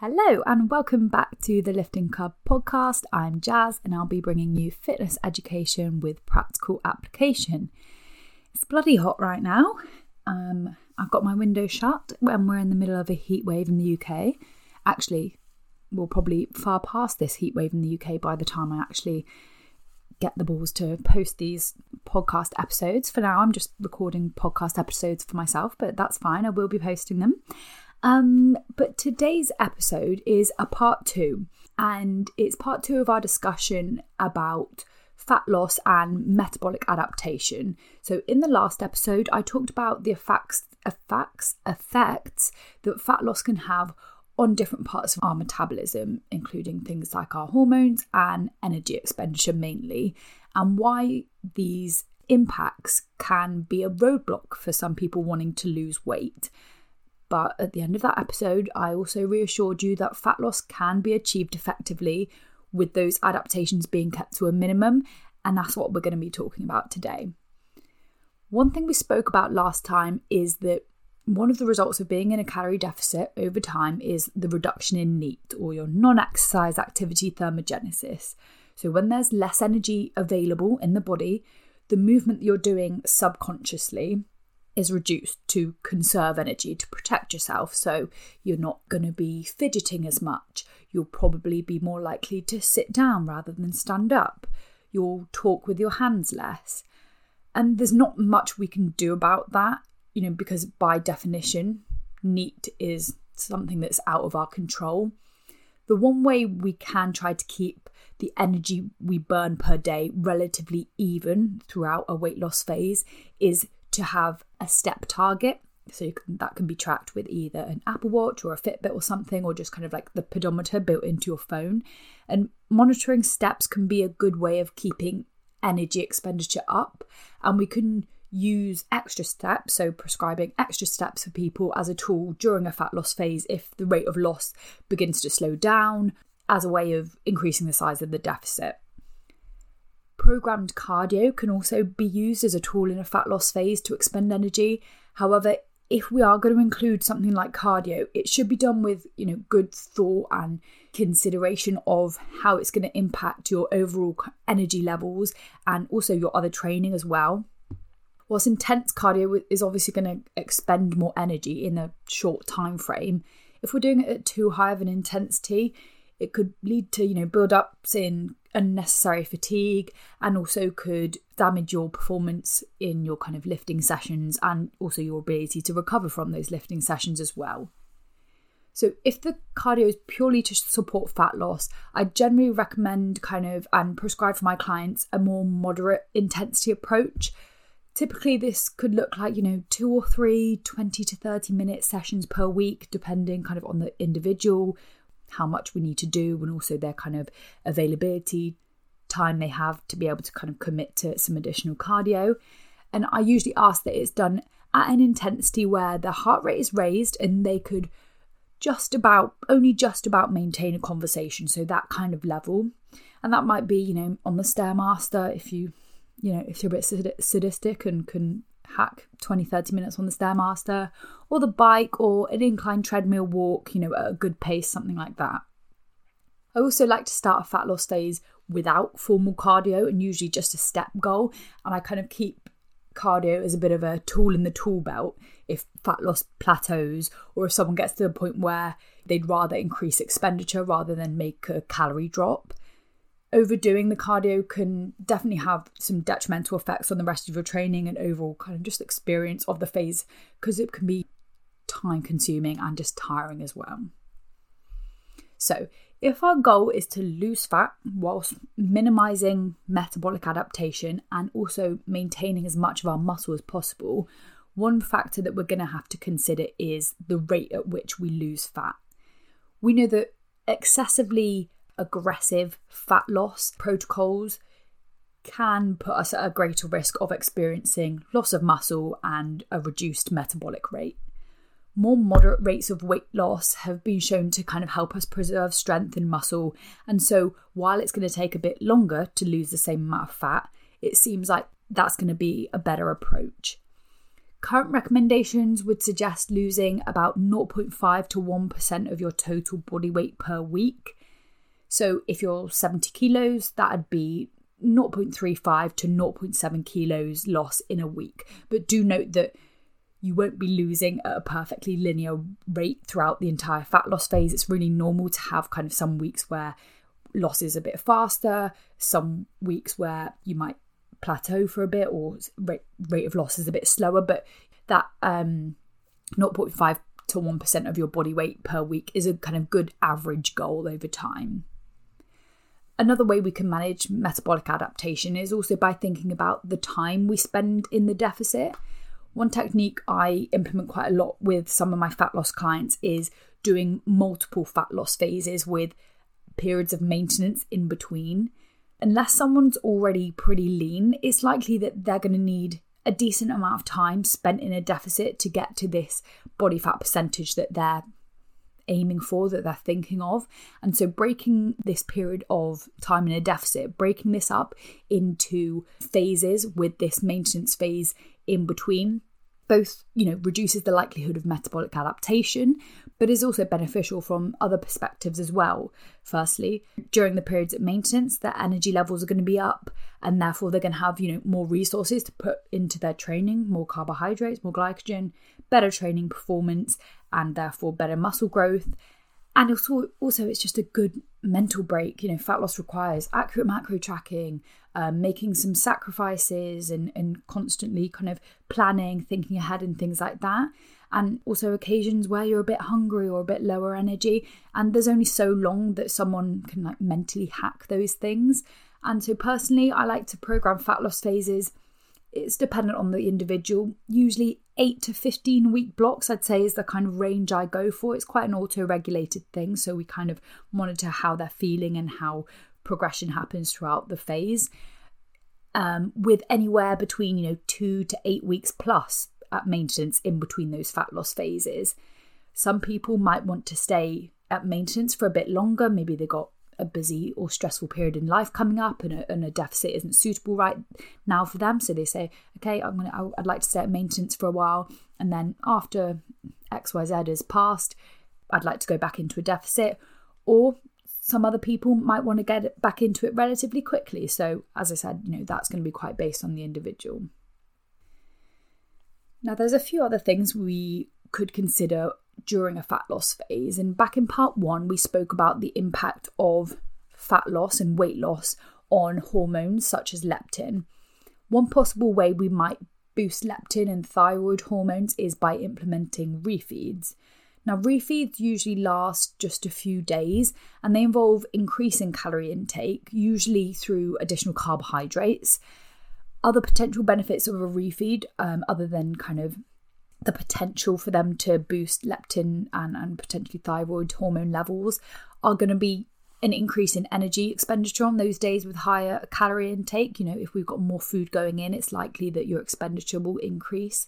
Hello, and welcome back to the Lifting Club podcast. I'm Jazz, and I'll be bringing you fitness education with practical application. It's bloody hot right now. Um, I've got my window shut when we're in the middle of a heat wave in the UK. Actually, we'll probably far past this heat wave in the UK by the time I actually get the balls to post these podcast episodes. For now, I'm just recording podcast episodes for myself, but that's fine. I will be posting them. Um, but today's episode is a part two, and it's part two of our discussion about fat loss and metabolic adaptation. So, in the last episode, I talked about the effects, effects, effects that fat loss can have on different parts of our metabolism, including things like our hormones and energy expenditure mainly, and why these impacts can be a roadblock for some people wanting to lose weight. But at the end of that episode, I also reassured you that fat loss can be achieved effectively with those adaptations being kept to a minimum, and that's what we're going to be talking about today. One thing we spoke about last time is that one of the results of being in a calorie deficit over time is the reduction in NEAT or your non exercise activity thermogenesis. So, when there's less energy available in the body, the movement that you're doing subconsciously is reduced to conserve energy to protect yourself. So you're not going to be fidgeting as much. You'll probably be more likely to sit down rather than stand up. You'll talk with your hands less. And there's not much we can do about that, you know, because by definition, NEAT is something that's out of our control. The one way we can try to keep the energy we burn per day relatively even throughout a weight loss phase is to have a step target. So can, that can be tracked with either an Apple Watch or a Fitbit or something, or just kind of like the pedometer built into your phone. And monitoring steps can be a good way of keeping energy expenditure up. And we can use extra steps, so prescribing extra steps for people as a tool during a fat loss phase if the rate of loss begins to slow down, as a way of increasing the size of the deficit. Programmed cardio can also be used as a tool in a fat loss phase to expend energy. However, if we are going to include something like cardio, it should be done with, you know, good thought and consideration of how it's going to impact your overall energy levels and also your other training as well. Whilst intense cardio is obviously going to expend more energy in a short time frame, if we're doing it at too high of an intensity, it could lead to, you know, build-ups in unnecessary fatigue and also could damage your performance in your kind of lifting sessions and also your ability to recover from those lifting sessions as well. So, if the cardio is purely to support fat loss, I generally recommend kind of and prescribe for my clients a more moderate intensity approach. Typically, this could look like, you know, two or three 20 to 30 minute sessions per week, depending kind of on the individual, how much we need to do and also their kind of availability time they have to be able to kind of commit to some additional cardio. And I usually ask that it's done at an intensity where the heart rate is raised and they could just about only just about maintain a conversation so that kind of level and that might be you know on the stairmaster if you you know if you're a bit sadistic and can hack 20 30 minutes on the stairmaster or the bike or an incline treadmill walk you know at a good pace something like that. I also like to start a fat loss phase without formal cardio and usually just a step goal and i kind of keep cardio as a bit of a tool in the tool belt if fat loss plateaus or if someone gets to the point where they'd rather increase expenditure rather than make a calorie drop overdoing the cardio can definitely have some detrimental effects on the rest of your training and overall kind of just experience of the phase because it can be time consuming and just tiring as well. So, if our goal is to lose fat whilst minimizing metabolic adaptation and also maintaining as much of our muscle as possible, one factor that we're going to have to consider is the rate at which we lose fat. We know that excessively aggressive fat loss protocols can put us at a greater risk of experiencing loss of muscle and a reduced metabolic rate. More moderate rates of weight loss have been shown to kind of help us preserve strength and muscle. And so, while it's going to take a bit longer to lose the same amount of fat, it seems like that's going to be a better approach. Current recommendations would suggest losing about 0.5 to 1% of your total body weight per week. So if you're 70 kilos, that'd be 0.35 to 0.7 kilos loss in a week. But do note that you won't be losing at a perfectly linear rate throughout the entire fat loss phase. It's really normal to have kind of some weeks where loss is a bit faster, some weeks where you might plateau for a bit or rate, rate of loss is a bit slower, but that um, 0.5 to 1% of your body weight per week is a kind of good average goal over time. Another way we can manage metabolic adaptation is also by thinking about the time we spend in the deficit. One technique I implement quite a lot with some of my fat loss clients is doing multiple fat loss phases with periods of maintenance in between unless someone's already pretty lean, it's likely that they're going to need a decent amount of time spent in a deficit to get to this body fat percentage that they're aiming for, that they're thinking of. And so, breaking this period of time in a deficit, breaking this up into phases with this maintenance phase in between, both you know reduces the likelihood of metabolic adaptation but is also beneficial from other perspectives as well firstly during the periods of maintenance their energy levels are going to be up and therefore they're going to have you know more resources to put into their training more carbohydrates more glycogen better training performance and therefore better muscle growth. And also also it's just a good mental break you know fat loss requires accurate macro tracking um, making some sacrifices and and constantly kind of planning thinking ahead and things like that. And also occasions where you're a bit hungry or a bit lower energy. And there's only so long that someone can like mentally hack those things. And so personally i like to program fat loss phases. It's dependent on the individual. Usually 8 to 15 week blocks i'd say is the kind of range i go for it's quite an auto regulated thing so we kind of monitor how they're feeling and how progression happens throughout the phase um, with anywhere between you know two to eight weeks plus at maintenance in between those fat loss phases. Some people might want to stay at maintenance for a bit longer. Maybe they got a busy or stressful period in life coming up and a, and a deficit isn't suitable right now for them. So they say, okay, I'm gonna, I'd like to at maintenance for a while. And then after XYZ is passed, I'd like to go back into a deficit. Or some other people might want to get back into it relatively quickly. So, as I said, you know, that's going to be quite based on the individual. Now, there's a few other things we could consider during a fat loss phase. And back in part one, we spoke about the impact of fat loss and weight loss on hormones such as leptin. One possible way we might boost leptin and thyroid hormones is by implementing refeeds. Now, refeeds usually last just a few days and they involve increasing calorie intake, usually through additional carbohydrates other potential benefits of a refeed, um, other than kind of the potential for them to boost leptin and, and potentially thyroid hormone levels, are going to be an increase in energy expenditure on those days with higher calorie intake. You know, if we've got more food going in, it's likely that your expenditure will increase.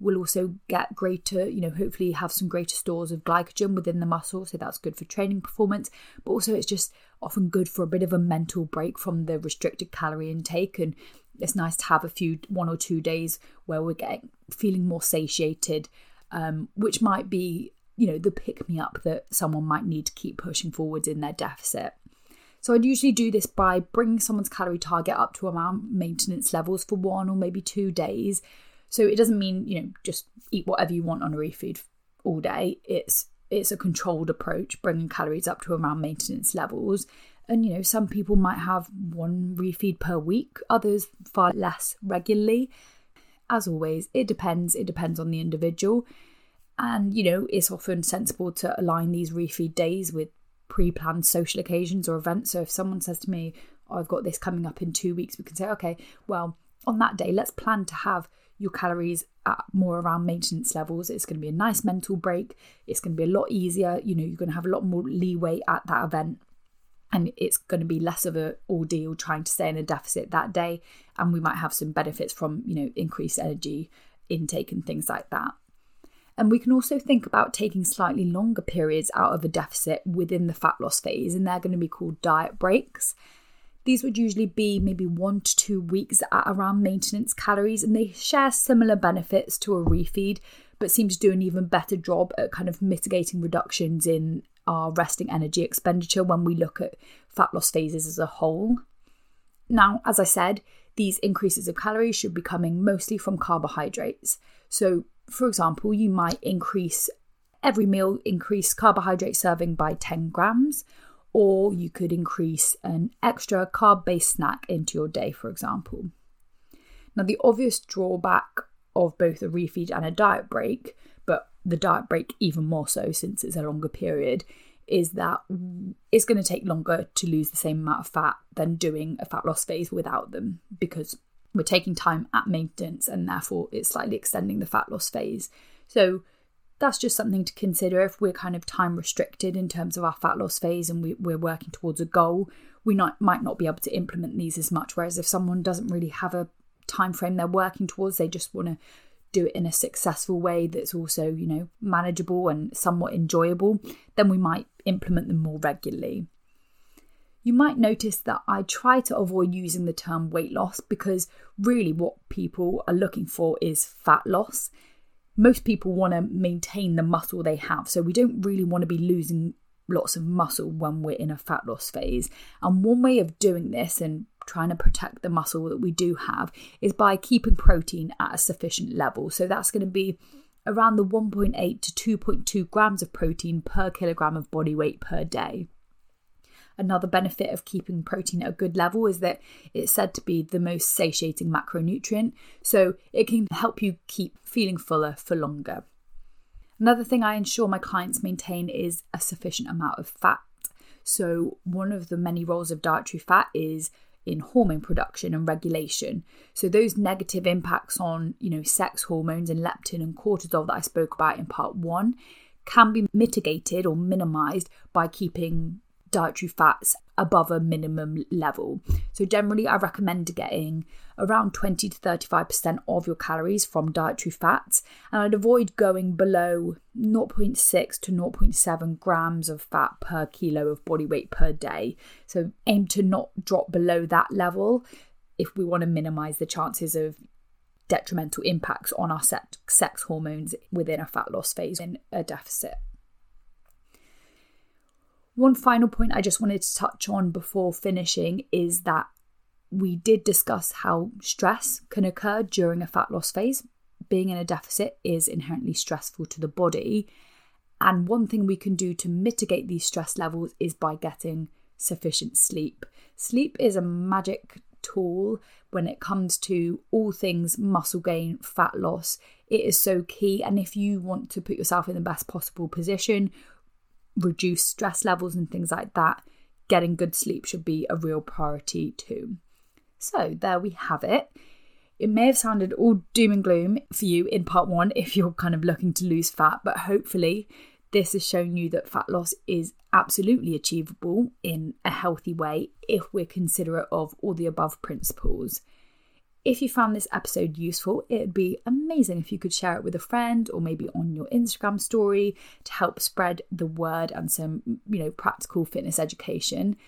We'll also get greater, you know, hopefully have some greater stores of glycogen within the muscle. So that's good for training performance. But also, it's just often good for a bit of a mental break from the restricted calorie intake and it's nice to have a few one or two days where we're getting feeling more satiated um, which might be you know the pick me up that someone might need to keep pushing forwards in their deficit. So i'd usually do this by bringing someone's calorie target up to around maintenance levels for one or maybe two days. So it doesn't mean you know just eat whatever you want on a refeed all day. It's it's a controlled approach bringing calories up to around maintenance levels and you know, some people might have one refeed per week, others far less regularly. As always, it depends. It depends on the individual. And you know, it's often sensible to align these refeed days with pre planned social occasions or events. So if someone says to me, oh, I've got this coming up in two weeks, we can say, okay, well, on that day, let's plan to have your calories at more around maintenance levels. It's going to be a nice mental break. It's going to be a lot easier. You know, you're going to have a lot more leeway at that event and it's going to be less of an ordeal trying to stay in a deficit that day and we might have some benefits from you know increased energy intake and things like that. And we can also think about taking slightly longer periods out of a deficit within the fat loss phase and they're going to be called diet breaks. These would usually be maybe one to two weeks at around maintenance calories, and they share similar benefits to a refeed, but seem to do an even better job at kind of mitigating reductions in our resting energy expenditure when we look at fat loss phases as a whole. Now, as I said, these increases of calories should be coming mostly from carbohydrates. So, for example, you might increase every meal, increase carbohydrate serving by 10 grams, or you could increase an extra carb based snack into your day, for example. Now, the obvious drawback of both a refeed and a diet break, the diet break even more so since it's a longer period, is that it's going to take longer to lose the same amount of fat than doing a fat loss phase without them because we're taking time at maintenance and therefore it's slightly extending the fat loss phase. So, that's just something to consider if we're kind of time restricted in terms of our fat loss phase and we, are working towards a goal we not, might not be able to implement these as much whereas if someone doesn't really have a time frame they're working towards they just want to do it in a successful way that's also you know manageable and somewhat enjoyable then we might implement them more regularly you might notice that I try to avoid using the term weight loss because really what people are looking for is fat loss most people want to maintain the muscle they have. So we don't really want to be losing lots of muscle when we're in a fat loss phase. And one way of doing this and trying to protect the muscle that we do have is by keeping protein at a sufficient level. So that's going to be around the 1.8 to 2.2 grams of protein per kilogram of body weight per day. Another benefit of keeping protein at a good level is that it's said to be the most satiating macronutrient, so it can help you keep feeling fuller for longer. Another thing I ensure my clients maintain is a sufficient amount of fat. So, one of the many roles of dietary fat is in hormone production and regulation. So those negative impacts on, you know, sex hormones and leptin and cortisol that I spoke about in part 1 can be mitigated or minimized by keeping dietary fats above a minimum level. So, generally, I recommend getting around 20 to 35% of your calories from dietary fats, and I'd avoid going below 0.6 to 0.7 grams of fat per kilo of body weight per day. So, aim to not drop below that level if we want to minimize the chances of detrimental impacts on our sex hormones within a fat loss phase in a deficit. One final point I just wanted to touch on before finishing is that we did discuss how stress can occur during a fat loss phase. Being in a deficit is inherently stressful to the body. And one thing we can do to mitigate these stress levels is by getting sufficient sleep. Sleep is a magic tool when it comes to all things muscle gain, fat loss. It is so key. And if you want to put yourself in the best possible position, reduce stress levels and things like that, getting good sleep should be a real priority too. So, there we have it. It may have sounded all doom and gloom for you in part one if you're kind of looking to lose fat, but hopefully, this has shown you that fat loss is absolutely achievable in a healthy way if we're considerate of all the above principles. If you found this episode useful, it'd be amazing if you could share it with a friend or maybe on your Instagram story to help spread the word and some, you know, practical fitness education.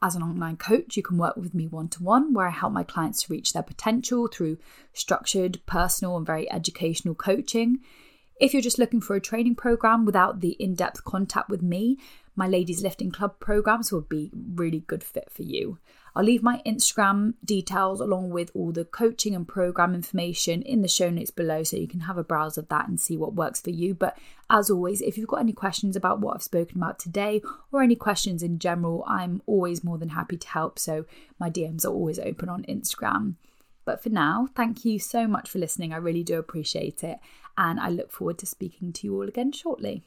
As an online coach, you can work with me one to one, where I help my clients to reach their potential through structured, personal, and very educational coaching. If you're just looking for a training program without the in depth contact with me, my Ladies Lifting Club programs would be really good fit for you. I'll leave my Instagram details along with all the coaching and program information in the show notes below so you can have a browse of that and see what works for you. But as always, if you've got any questions about what I've spoken about today or any questions in general, I'm always more than happy to help. So my DMs are always open on Instagram. But for now, thank you so much for listening. I really do appreciate it. And I look forward to speaking to you all again shortly.